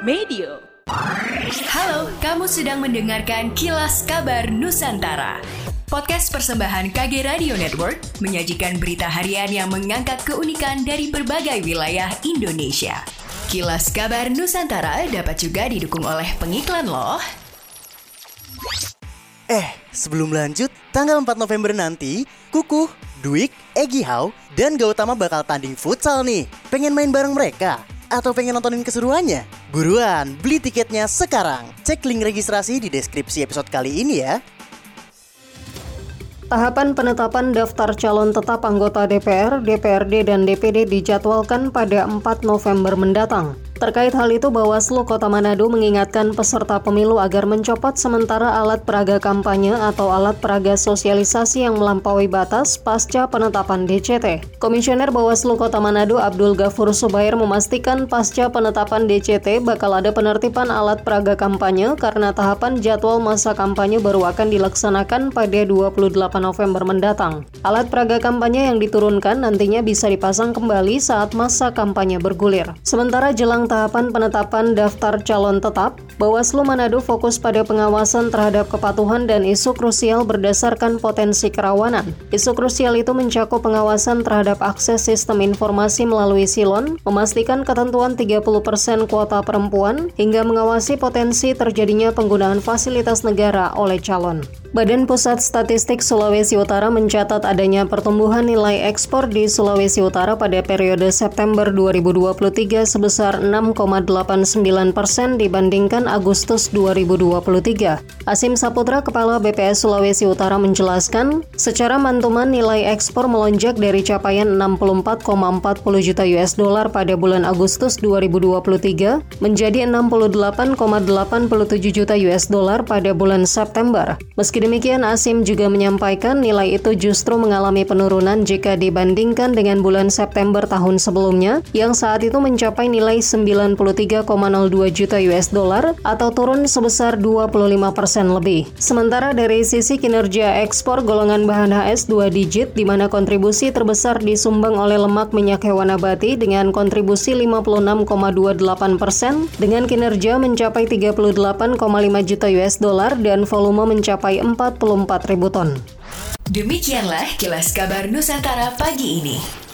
Medio. Halo, kamu sedang mendengarkan Kilas Kabar Nusantara. Podcast persembahan KG Radio Network menyajikan berita harian yang mengangkat keunikan dari berbagai wilayah Indonesia. Kilas Kabar Nusantara dapat juga didukung oleh pengiklan loh. Eh, sebelum lanjut, tanggal 4 November nanti, Kuku, Dwik, Egi Hau, dan Gautama bakal tanding futsal nih. Pengen main bareng mereka? Atau pengen nontonin keseruannya? Buruan, beli tiketnya sekarang. Cek link registrasi di deskripsi episode kali ini ya. Tahapan penetapan daftar calon tetap anggota DPR, DPRD, dan DPD dijadwalkan pada 4 November mendatang. Terkait hal itu, Bawaslu Kota Manado mengingatkan peserta pemilu agar mencopot sementara alat peraga kampanye atau alat peraga sosialisasi yang melampaui batas pasca penetapan DCT. Komisioner Bawaslu Kota Manado Abdul Ghafur Subair memastikan pasca penetapan DCT bakal ada penertiban alat peraga kampanye karena tahapan jadwal masa kampanye baru akan dilaksanakan pada 28 November mendatang. Alat peraga kampanye yang diturunkan nantinya bisa dipasang kembali saat masa kampanye bergulir. Sementara jelang tahapan penetapan daftar calon tetap, Bawaslu Manado fokus pada pengawasan terhadap kepatuhan dan isu krusial berdasarkan potensi kerawanan. Isu krusial itu mencakup pengawasan terhadap akses sistem informasi melalui silon, memastikan ketentuan 30% kuota perempuan, hingga mengawasi potensi terjadinya penggunaan fasilitas negara oleh calon. Badan Pusat Statistik Sulawesi Utara mencatat adanya pertumbuhan nilai ekspor di Sulawesi Utara pada periode September 2023 sebesar 6,89 persen dibandingkan Agustus 2023. Asim Saputra, Kepala BPS Sulawesi Utara menjelaskan, secara mantuman nilai ekspor melonjak dari capaian 64,40 juta US dollar pada bulan Agustus 2023 menjadi 68,87 juta US dollar pada bulan September. Meski demikian, Asim juga menyampaikan nilai itu justru mengalami penurunan jika dibandingkan dengan bulan September tahun sebelumnya, yang saat itu mencapai nilai 93,02 juta US dollar atau turun sebesar 25 persen lebih. Sementara dari sisi kinerja ekspor golongan bahan HS 2 digit, di mana kontribusi terbesar disumbang oleh lemak minyak hewan nabati dengan kontribusi 56,28 persen, dengan kinerja mencapai 38,5 juta US dollar dan volume mencapai 44 ribu ton. Demikianlah kilas kabar Nusantara pagi ini.